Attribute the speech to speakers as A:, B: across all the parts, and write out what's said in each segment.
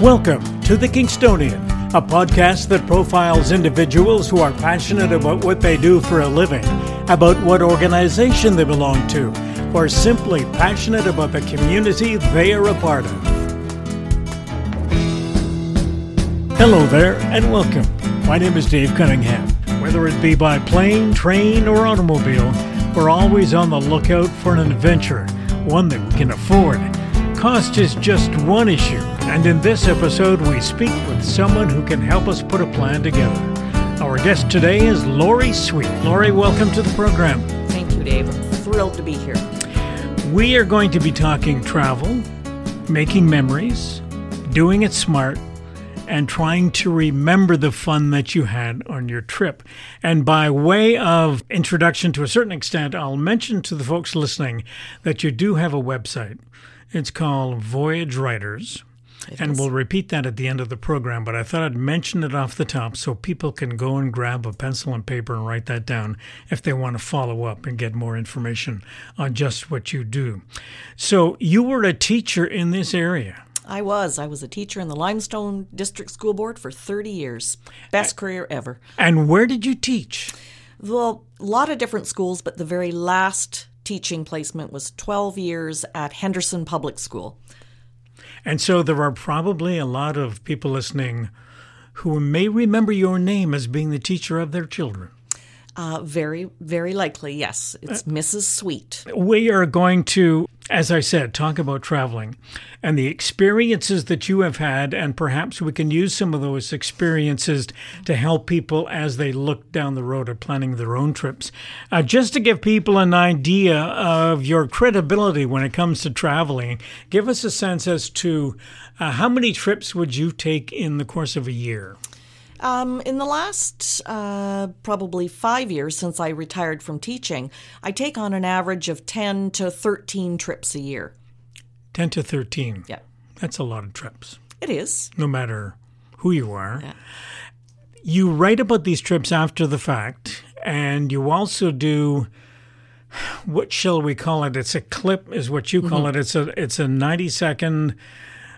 A: Welcome to The Kingstonian, a podcast that profiles individuals who are passionate about what they do for a living, about what organization they belong to, or simply passionate about the community they are a part of. Hello there, and welcome. My name is Dave Cunningham. Whether it be by plane, train, or automobile, we're always on the lookout for an adventure, one that we can afford. Cost is just one issue, and in this episode, we speak with someone who can help us put a plan together. Our guest today is Lori Sweet. Lori, welcome to the program.
B: Thank you, Dave. I'm thrilled to be here.
A: We are going to be talking travel, making memories, doing it smart, and trying to remember the fun that you had on your trip. And by way of introduction to a certain extent, I'll mention to the folks listening that you do have a website. It's called Voyage Writers.
B: It
A: and
B: is.
A: we'll repeat that at the end of the program, but I thought I'd mention it off the top so people can go and grab a pencil and paper and write that down if they want to follow up and get more information on just what you do. So, you were a teacher in this area.
B: I was. I was a teacher in the Limestone District School Board for 30 years. Best career ever.
A: And where did you teach?
B: Well, a lot of different schools, but the very last teaching placement was 12 years at Henderson Public School.
A: And so there are probably a lot of people listening who may remember your name as being the teacher of their children.
B: Uh, very, very likely, yes. It's Mrs. Sweet.
A: We are going to, as I said, talk about traveling and the experiences that you have had, and perhaps we can use some of those experiences to help people as they look down the road of planning their own trips. Uh, just to give people an idea of your credibility when it comes to traveling, give us a sense as to uh, how many trips would you take in the course of a year?
B: Um, in the last uh, probably five years since I retired from teaching, I take on an average of 10 to 13 trips a year.
A: 10 to 13.
B: Yeah,
A: That's a lot of trips,
B: it is.
A: no matter who you are.
B: Yeah.
A: You write about these trips after the fact, and you also do what shall we call it? It's a clip, is what you call it. It's a it's a 90 second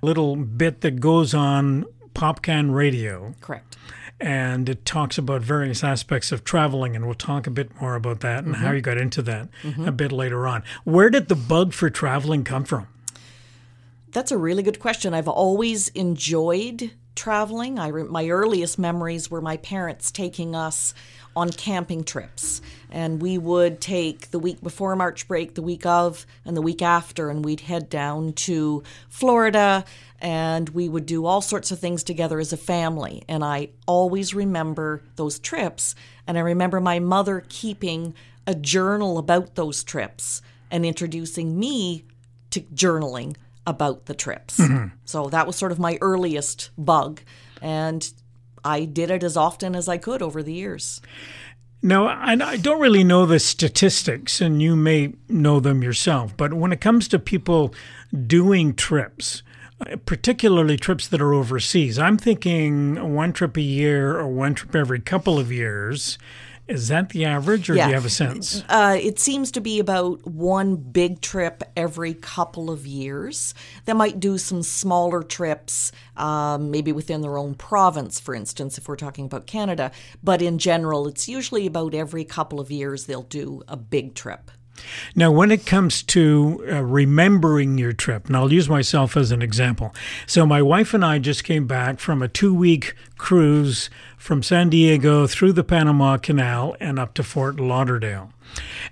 A: little bit that goes on Popcan Radio.
B: Correct.
A: and it talks about various aspects of traveling, and we'll talk a bit more about that and how mm-hmm. you got into that mm-hmm. a bit later on. Where did the bug for traveling come from?
B: That's a really good question. I've always enjoyed traveling. I re- my earliest memories were my parents taking us on camping trips, and we would take the week before March break, the week of, and the week after, and we'd head down to Florida, and we would do all sorts of things together as a family. And I always remember those trips, and I remember my mother keeping a journal about those trips and introducing me to journaling about the trips. Mm-hmm. So that was sort of my earliest bug. And I did it as often as I could over the years.
A: No, and I don't really know the statistics, and you may know them yourself, but when it comes to people doing trips, particularly trips that are overseas, I'm thinking one trip a year or one trip every couple of years. Is that the average, or do you have a sense?
B: Uh, it seems to be about one big trip every couple of years. They might do some smaller trips, um, maybe within their own province, for instance, if we're talking about Canada. But in general, it's usually about every couple of years they'll do a big trip.
A: Now, when it comes to uh, remembering your trip, and I'll use myself as an example. So, my wife and I just came back from a two week cruise from San Diego through the Panama Canal and up to Fort Lauderdale.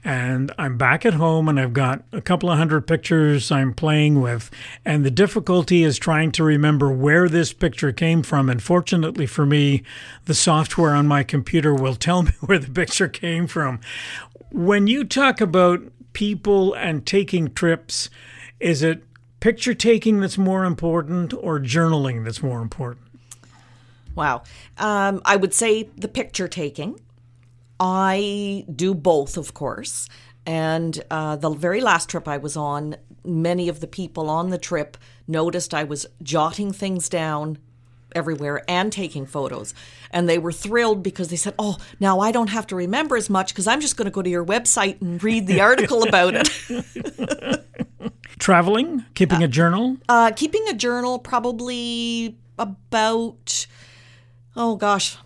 A: And I'm back at home and I've got a couple of hundred pictures I'm playing with. And the difficulty is trying to remember where this picture came from. And fortunately for me, the software on my computer will tell me where the picture came from. When you talk about people and taking trips, is it picture taking that's more important or journaling that's more important?
B: Wow. Um, I would say the picture taking. I do both, of course. And uh, the very last trip I was on, many of the people on the trip noticed I was jotting things down everywhere and taking photos. And they were thrilled because they said, Oh, now I don't have to remember as much because I'm just going to go to your website and read the article about it.
A: Traveling, keeping a journal.
B: Uh, keeping a journal, probably about, oh gosh,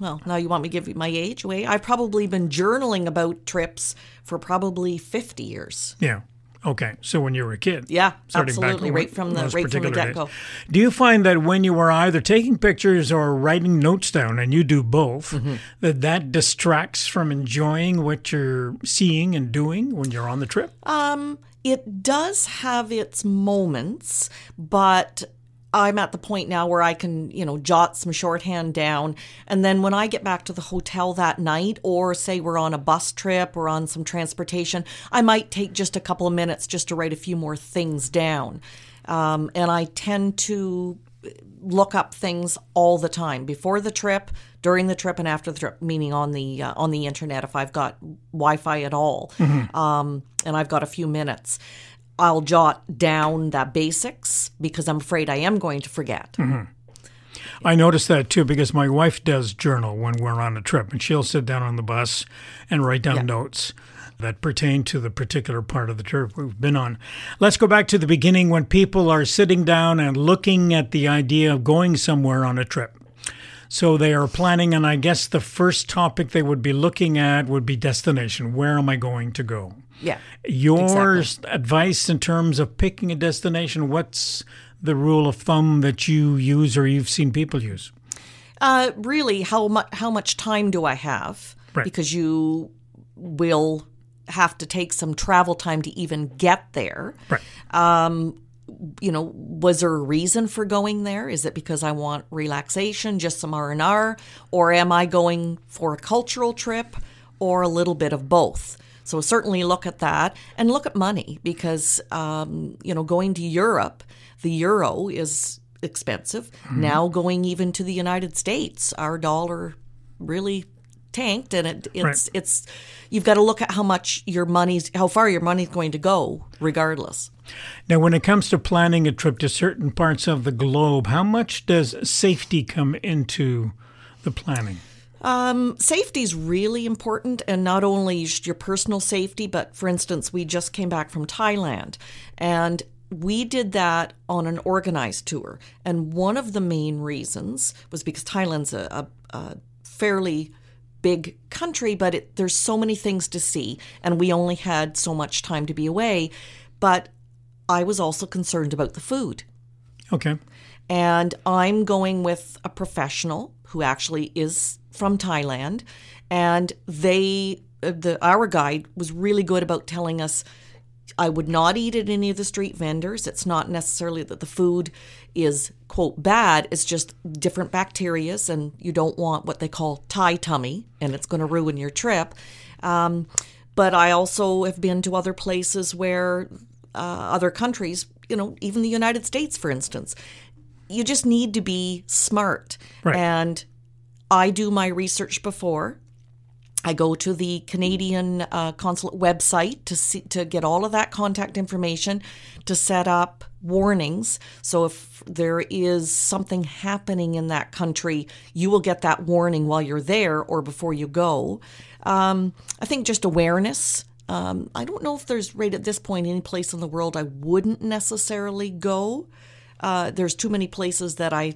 B: well, now you want me to give you my age away. I've probably been journaling about trips for probably 50 years.
A: Yeah. Okay, so when you were a kid,
B: Yeah,
A: starting
B: absolutely. Right from the right from the get go.
A: Do you find that when you were either taking pictures or writing notes down, and you do both,
B: Mm-hmm.
A: that that distracts from enjoying what you're seeing and doing when you're on the trip?
B: Um, it does have its moments, but I'm at the point now where I can, you know, jot some shorthand down. And then when I get back to the hotel that night, or say we're on a bus trip or on some transportation, I might take just a couple of minutes just to write a few more things down. Um, and I tend to look up things all the time before the trip, during the trip, and after the trip. Meaning on the uh, on the internet if I've got Wi-Fi at all, um, and I've got a few minutes. I'll jot down the basics because I'm afraid I am going to forget. Mm-hmm.
A: I noticed that too because my wife does journal when we're on a trip, and she'll sit down on the bus and write down notes that pertain to the particular part of the trip we've been on. Let's go back to the beginning when people are sitting down and looking at the idea of going somewhere on a trip. So they are planning, and I guess the first topic they would be looking at would be destination. Where am I going to go?
B: Yeah.
A: Your advice in terms of picking a destination, what's the rule of thumb that you use or you've seen people use?
B: Uh, really, how much how much time do I have?
A: Right.
B: Because you will have to take some travel time to even get there.
A: Right.
B: you know was there a reason for going there is it because i want relaxation just some r&r or am i going for a cultural trip or a little bit of both so certainly look at that and look at money because um, you know going to europe the euro is expensive now going even to the united states our dollar really tanked and it, it's
A: Right.
B: it's you've got to look at how much your money's how far your money's going to go regardless
A: Now, when it comes to planning a trip to certain parts of the globe, how much does safety come into the planning?
B: Um, safety is really important and not only your personal safety but for instance we just came back from thailand and we did that on an organized tour. And one of the main reasons was because thailand's a, a, a fairly big country but it, there's so many things to see and we only had so much time to be away. But i was also concerned about the food.
A: Okay.
B: and I'm going with a professional who actually is from Thailand, and they uh, the our guide was really good about telling us I would not eat at any of the street vendors. It's not necessarily that the food is quote bad. It's just different bacterias, and you don't want what they call Thai tummy, and it's going to ruin your trip. Um, but I also have been to other places where uh, other countries, you know, even the United States, for instance, you just need to be smart.
A: Right.
B: And I do my research before. I go to the Canadian uh, consulate website to see to get all of that contact information to set up warnings. So if there is something happening in that country, you will get that warning while you're there or before you go. Um, I think just awareness. Um, I don't know if there's right at this point any place in the world I wouldn't necessarily go. Uh, there's too many places that I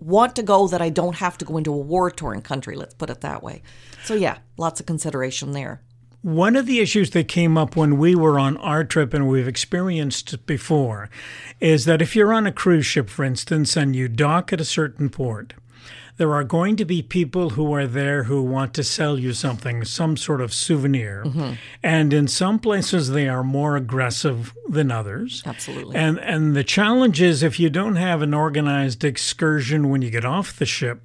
B: want to go that I don't have to go into a war torn country, let's put it that way. So, yeah, lots of consideration there.
A: One of the issues that came up when we were on our trip, and we've experienced before, is that if you're on a cruise ship, for instance, and you dock at a certain port, there are going to be people who are there who want to sell you something, some sort of souvenir. Mm-hmm. And in some places, they are more aggressive than others.
B: Absolutely.
A: And and the challenge is if you don't have an organized excursion when you get off the ship,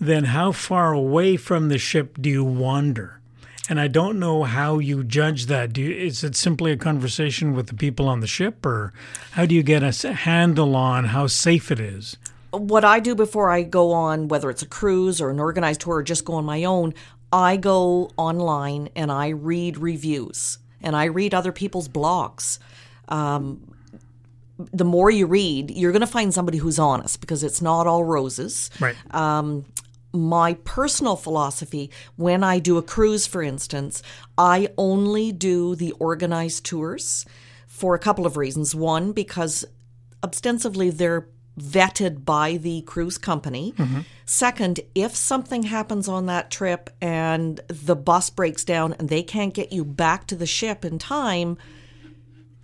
A: then how far away from the ship do you wander? And I don't know how you judge that. Do you, is it simply a conversation with the people on the ship, or how do you get a handle on how safe it is?
B: What I do before I go on, whether it's a cruise or an organized tour or just go on my own, I go online and I read reviews and I read other people's blogs. Um, the more you read, you're going to find somebody who's honest because it's not all roses.
A: Right.
B: my personal philosophy when I do a cruise, for instance, I only do the organized tours for a couple of reasons. One, because ostensibly they're vetted by the cruise company. Second, if something happens on that trip and the bus breaks down and they can't get you back to the ship in time,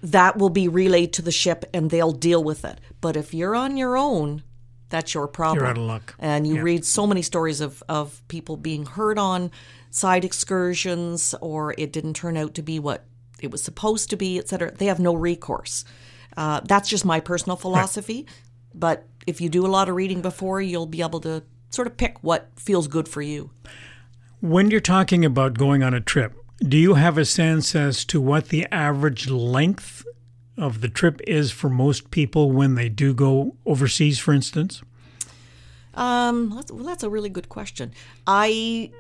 B: that will be relayed to the ship and they'll deal with it. But if you're on your own, that's your problem.
A: You're out of luck.
B: And you
A: Yeah.
B: read so many stories of, of people being hurt on side excursions or it didn't turn out to be what it was supposed to be, et cetera. They have no recourse. Uh, that's just my personal philosophy. But if you do a lot of reading before, you'll be able to sort of pick what feels good for you.
A: When you're talking about going on a trip, do you have a sense as to what the average length of the trip is for most people when they do go overseas, for instance?
B: Um, that's, well, that's a really good question. I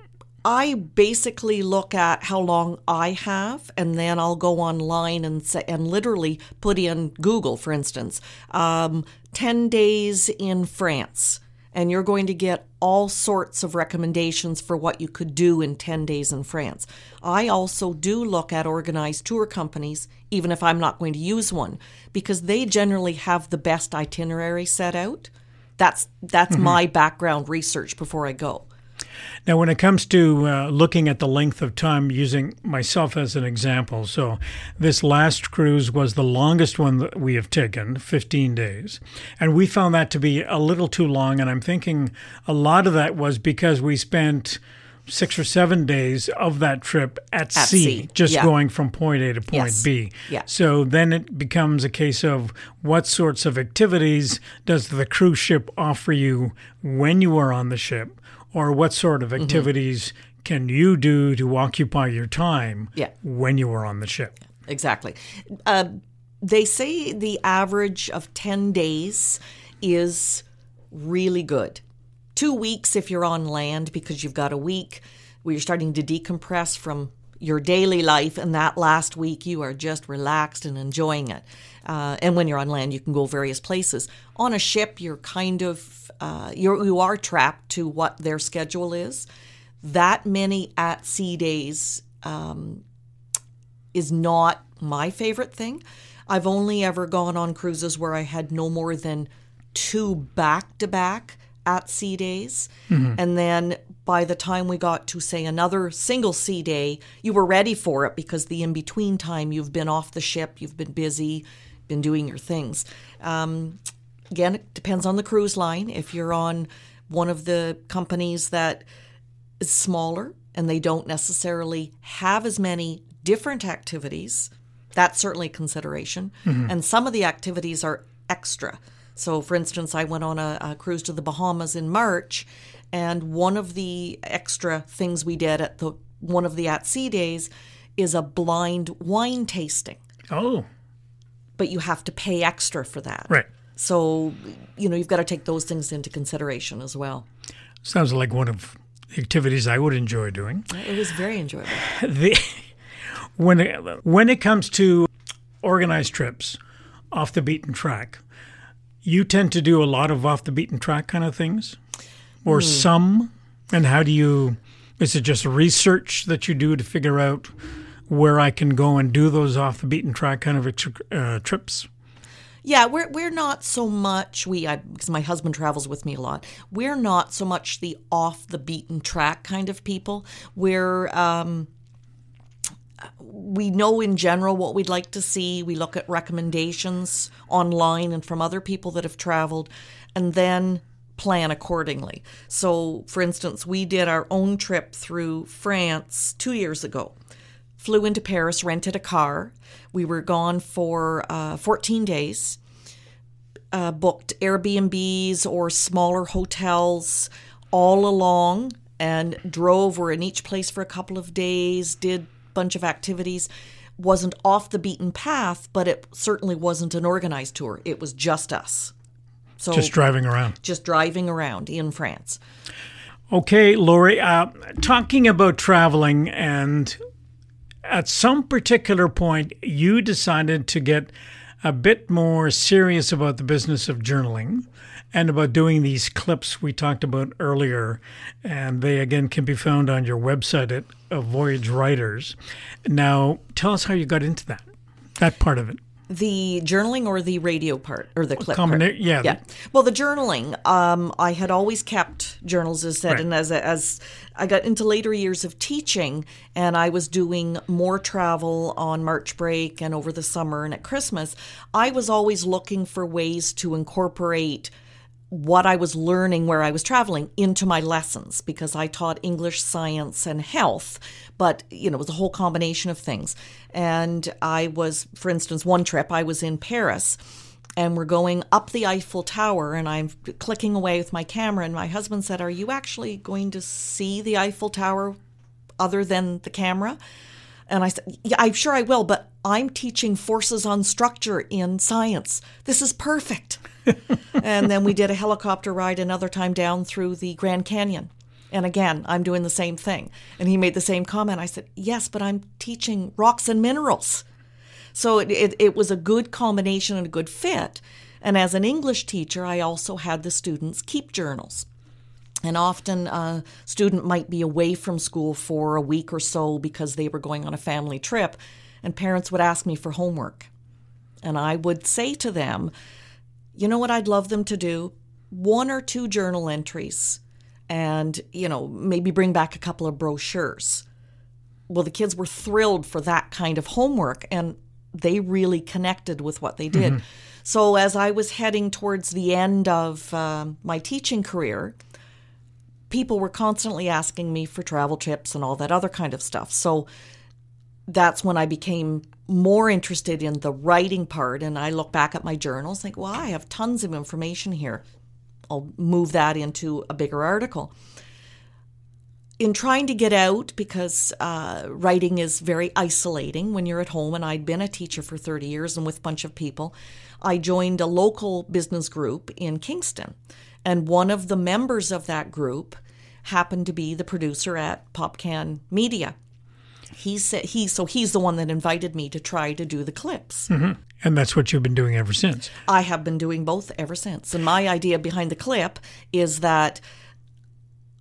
B: I basically look at how long I have, and then I'll go online and say, and literally put in Google, for instance, um, ten days in France, and you're going to get all sorts of recommendations for what you could do in ten days in France. I also do look at organized tour companies, even if I'm not going to use one, because they generally have the best itinerary set out. That's that's my background research before I go.
A: Now, when it comes to uh, looking at the length of time, using myself as an example, so this last cruise was the longest one that we have taken, 15 days. And we found that to be a little too long. And I'm thinking a lot of that was because we spent six or seven days of that trip at, sea,
B: sea,
A: just
B: yeah.
A: going from point A to point
B: Yes.
A: B.
B: Yeah.
A: So then it becomes a case of what sorts of activities does the cruise ship offer you when you are on the ship, or what sort
B: Mm-hmm.
A: of activities can you do to occupy your time
B: Yeah.
A: when you are on the ship?
B: Exactly. Uh, they say the average of 10 days is really good. Two weeks if you're on land because you've got a week where you're starting to decompress from your daily life, and that last week you are just relaxed and enjoying it. Uh, and when you're on land, you can go various places. On a ship, you're kind of uh, you're, you are trapped to what their schedule is. That many at sea days is not my favorite thing. I've only ever gone on cruises where I had no more than two back to back at sea days. And then by the time we got to, say, another single sea day, you were ready for it because the in between time you've been off the ship, you've been busy, been doing your things. Um, again, it depends on the cruise line. If you're on one of the companies that is smaller and they don't necessarily have as many different activities, that's certainly a consideration. And some of the activities are extra. So, for instance, I went on a, a cruise to the Bahamas in March, and one of the extra things we did at the one of the at sea days is a blind wine tasting,
A: Oh,
B: but you have to pay extra for that.
A: right.
B: So, you know, you've got to take those things into consideration as well.
A: Sounds like one of the activities I would enjoy doing.
B: It was very enjoyable.
A: the when it, when it comes to organized trips off the beaten track, you tend to do a lot of off the beaten track kind of things, or hmm. some. And how do you? Is it just research that you do to figure out where I can go and do those off the beaten track kind of uh, trips?
B: Yeah, we're we're not so much we because my husband travels with me a lot. We're not so much the off the beaten track kind of people. We're um, we know in general what we'd like to see. We look at recommendations online and from other people that have traveled, and then plan accordingly. So, for instance, we did our own trip through France two years ago flew into Paris, rented a car. We were gone for uh, 14 days, uh, booked Airbnbs or smaller hotels all along, and drove. We're in each place for a couple of days, did a bunch of activities. Wasn't off the beaten path, but it certainly wasn't an organized tour. It was just us. So
A: Just driving around.
B: just driving around in France.
A: Okay, Lori, uh, talking about traveling, and at some particular point, you decided to get a bit more serious about the business of journaling and about doing these clips we talked about earlier. And they, again, can be found on your website at Voyage Writers. Now, tell us how you got into that, that part of it.
B: The journaling or the radio part or the clip
A: Combina-
B: part?
A: yeah,
B: yeah. Well, the journaling, um, I had always kept journals, as said,
A: Right.
B: and as as I got into later years of teaching, and I was doing more travel on March break and over the summer and at Christmas, I was always looking for ways to incorporate what I was learning where I was traveling into my lessons because I taught English, science, and health, but you know, it was a whole combination of things. And I was, for instance, one trip I was in Paris and we're going up the Eiffel Tower and I'm clicking away with my camera and my husband said, "Are you actually going to see the Eiffel Tower other than the camera?" And I said, Yeah, I'm sure I will, but I'm teaching forces on structure in science. This is perfect. and then we did a helicopter ride another time down through the Grand Canyon. And again, I'm doing the same thing. And he made the same comment. I said, Yes, but I'm teaching rocks and minerals. So it, it, it was a good combination and a good fit. And as an English teacher, I also had the students keep journals. And often a student might be away from school for a week or so because they were going on a family trip, and parents would ask me for homework. And I would say to them, you know what I'd love them to do? One or two journal entries and, you know, maybe bring back a couple of brochures. Well, the kids were thrilled for that kind of homework and they really connected with what they did. So, as I was heading towards the end of um my teaching career, people were constantly asking me for travel tips and all that other kind of stuff. So that's when I became more interested in the writing part. And I look back at my journals, think, well, I have tons of information here. I'll move that into a bigger article. In trying to get out, because uh, writing is very isolating when you're at home, and I'd been a teacher for 30 years and with a bunch of people, I joined a local business group in Kingston. And one of the members of that group happened to be the producer at PopCan Media. He said he so he's the one that invited me to try to do the clips. Mm-hmm.
A: And that's what you've been doing ever since.
B: I have been doing both ever since. And my idea behind the clip is that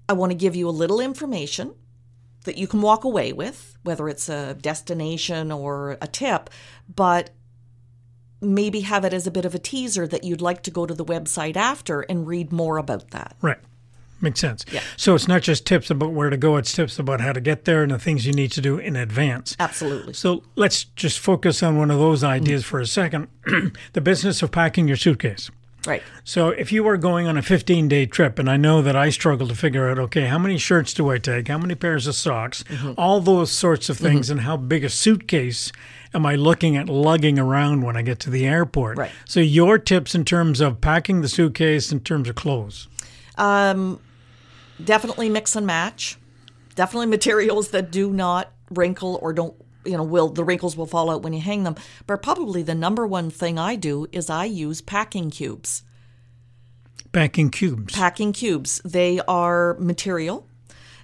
B: I want to give you a little information that you can walk away with, whether it's a destination or a tip, but maybe have it as a bit of a teaser that you'd like to go to the website after and read more about that.
A: Right. Makes sense.
B: Yeah.
A: So it's not just tips about where to go, it's tips about how to get there and the things you need to do in advance.
B: Absolutely.
A: So let's just focus on one of those ideas mm. for a second the business of packing your suitcase.
B: Right.
A: So if you were going on a 15 day trip, and I know that I struggle to figure out, okay, how many shirts do I take? How many pairs of socks? Mm-hmm. All those sorts of things, mm-hmm. and how big a suitcase am I looking at lugging around when I get to the airport?
B: Right.
A: So your tips in terms of packing the suitcase in terms of clothes.
B: Um, definitely mix and match. Definitely materials that do not wrinkle or don't, you know, will the wrinkles will fall out when you hang them. But probably the number one thing I do is I use packing cubes.
A: Packing cubes.
B: Packing cubes. They are material.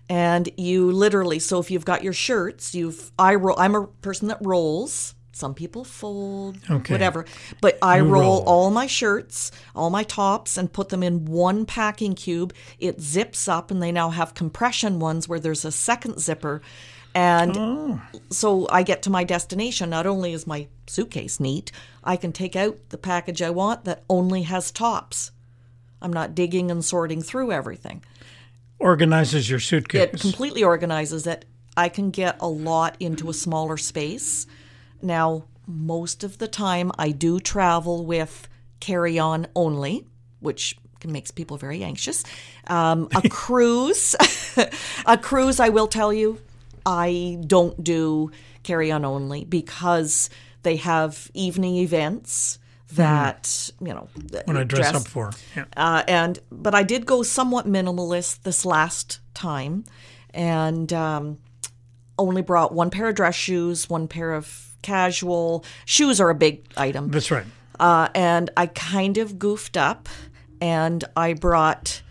B: And you literally, so if you've got your shirts, you've I roll. I'm a person that rolls. Some people fold,
A: Okay.
B: whatever. But I roll,
A: roll.
B: all my shirts, all my tops, and put them in one packing cube. It zips up, and they now have compression ones where there's a second zipper. And
A: Oh.
B: so I get to my destination. Not only is my suitcase neat, I can take out the package I want that only has tops. I'm not digging and sorting through everything.
A: Organizes your suitcase.
B: It completely organizes it. I can get a lot into a smaller space. Now, most of the time, I do travel with carry on only, which makes people very anxious. Um, a cruise, a cruise, I will tell you, I don't do carry on only because they have evening events that, you know,
A: when I dress, up for. Yeah.
B: uh, and but I did go somewhat minimalist this last time, and um, only brought one pair of dress shoes, one pair of casual shoes are a big item,
A: That's right.
B: uh, and I kind of goofed up, and I brought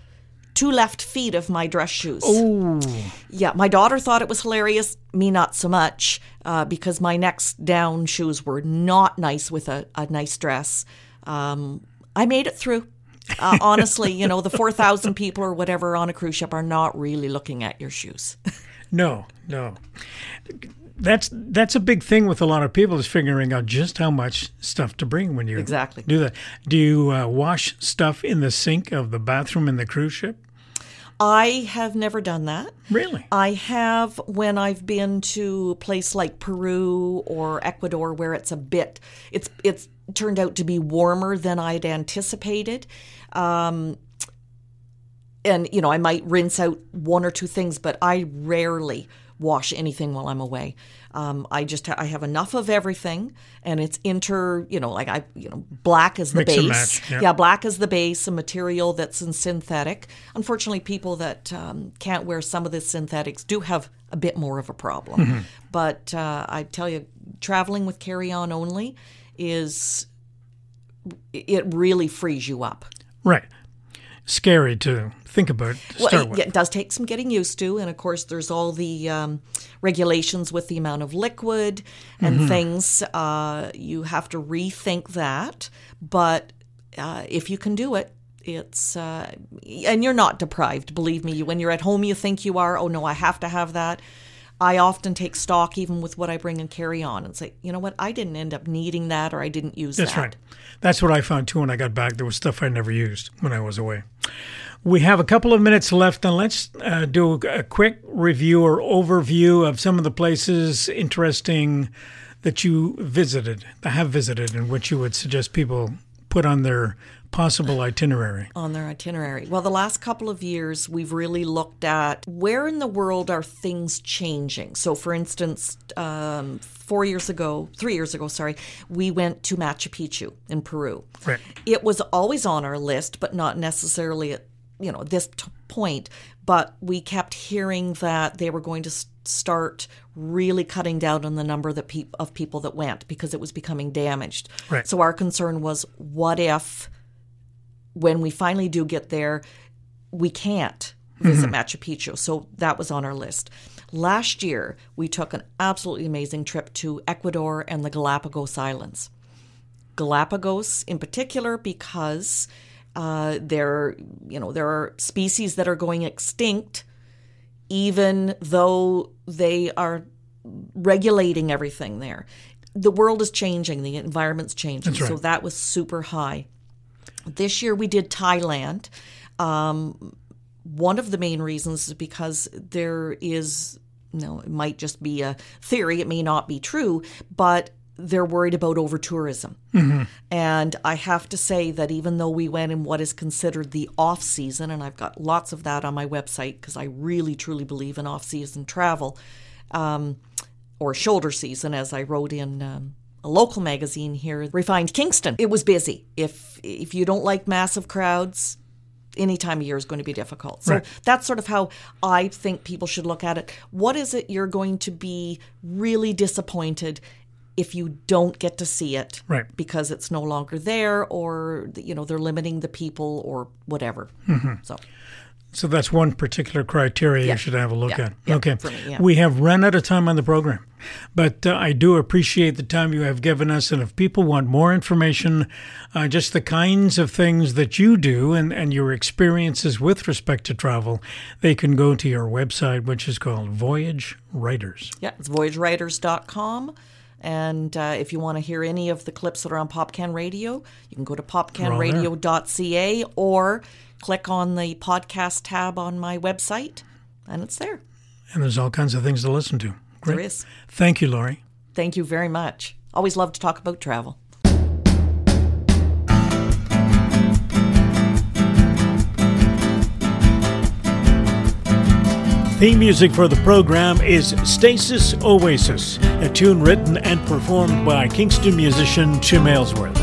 B: two left feet of my dress shoes.
A: Ooh.
B: Yeah, my daughter thought it was hilarious. Me, not so much, uh, because my next down shoes were not nice with a, a nice dress. Um, I made it through. Uh, honestly, you know, the 4,000 people or whatever on a cruise ship are not really looking at your shoes.
A: No, no. That's that's a big thing with a lot of people is figuring out just how much stuff to bring when you
B: Exactly.
A: do that. Do you uh, wash stuff in the sink of the bathroom in the cruise ship?
B: I have never done that.
A: Really?
B: I have when I've been to a place like Peru or Ecuador where it's a bit it's it's turned out to be warmer than I'd anticipated. Um, and you know, I might rinse out one or two things, but I rarely wash anything while I'm away. Um, I just ha- I have enough of everything, and it's inter you know like I you know black is the
A: Mix
B: base,
A: match, yeah.
B: yeah, black is the base, a material that's in synthetic. Unfortunately, people that um, can't wear some of the synthetics do have a bit more of a problem.
A: Mm-hmm.
B: But uh, I tell you, traveling with carry on only is it really frees you up.
A: Right. Scary to think about to
B: Well, it, it does take some getting used to, and of course, there's all the um, regulations with the amount of liquid and
A: Mm-hmm.
B: things. Uh, you have to rethink that, but uh, if you can do it, it's uh, and you're not deprived. Believe me, when you're at home, you think you are. Oh no, I have to have that. I often take stock even with what I bring and carry on and say, you know what, I didn't end up needing that or I didn't use
A: That's
B: that.
A: That's right. That's what I found too when I got back. There was stuff I never used when I was away. We have a couple of minutes left, and let's uh, do a quick review or overview of some of the places interesting that you visited, that have visited, and which you would suggest people put on their possible itinerary.
B: on their itinerary. Well, the last couple of years, we've really looked at where in the world are things changing. So, for instance, um, four years ago, three years ago, sorry, we went to Machu Picchu in Peru.
A: Right.
B: It was always on our list, but not necessarily at you know this t- point. But we kept hearing that they were going to s- start really cutting down on the number that peop of people that went because it was becoming damaged.
A: Right.
B: So our concern was, what if when we finally do get there, we can't visit Machu Picchu. So that was on our list. Last year, we took an absolutely amazing trip to Ecuador and the Galapagos Islands. Galapagos, in particular, because uh, there, you know, there are species that are going extinct, even though they are regulating everything there. The world is changing, the environment's changing.
A: Right.
B: So that was super high. This year we did Thailand. Um, one of the main reasons is because there is, no, it might just be a theory, it may not be true, but they're worried about over tourism. And I have to say that even though we went in what is considered the off season, and I've got lots of that on my website because I really truly believe in off season travel, um, or shoulder season, as I wrote in um, a local magazine here, Refined Kingston. It was busy. If if you don't like massive crowds, any time of year is going to be difficult. So
A: Right.
B: that's sort of how I think people should look at it. What is it you're going to be really disappointed if you don't get to see it
A: Right.
B: because it's no longer there or you know they're limiting the people or whatever.
A: Mm-hmm.
B: So
A: So that's one particular criteria
B: Yeah.
A: you should have a look
B: Yeah.
A: at.
B: Yeah,
A: okay.
B: me.
A: We have run out of time on the program, but uh, I do appreciate the time you have given us. And if people want more information, uh, just the kinds of things that you do and, and your experiences with respect to travel, they can go to your website, which is called Voyage Writers.
B: Yeah, it's voyagewriters.com. And uh, if you want to hear any of the clips that are on PopCan Radio, you can go to popcanradio.ca or click on the podcast tab on my website, and it's there.
A: And there's all kinds of things to listen to. Great.
B: There is.
A: Thank you, Lori.
B: Thank you very much. Always love to talk about travel.
A: Theme music for the program is Stasis Oasis, a tune written and performed by Kingston musician Tim Aylesworth.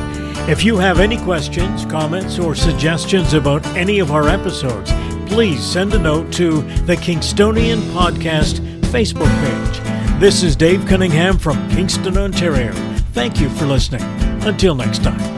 A: If you have any questions, comments, or suggestions about any of our episodes, please send a note to the Kingstonian Podcast Facebook page. This is Dave Cunningham from Kingston, Ontario. Thank you for listening. Until next time.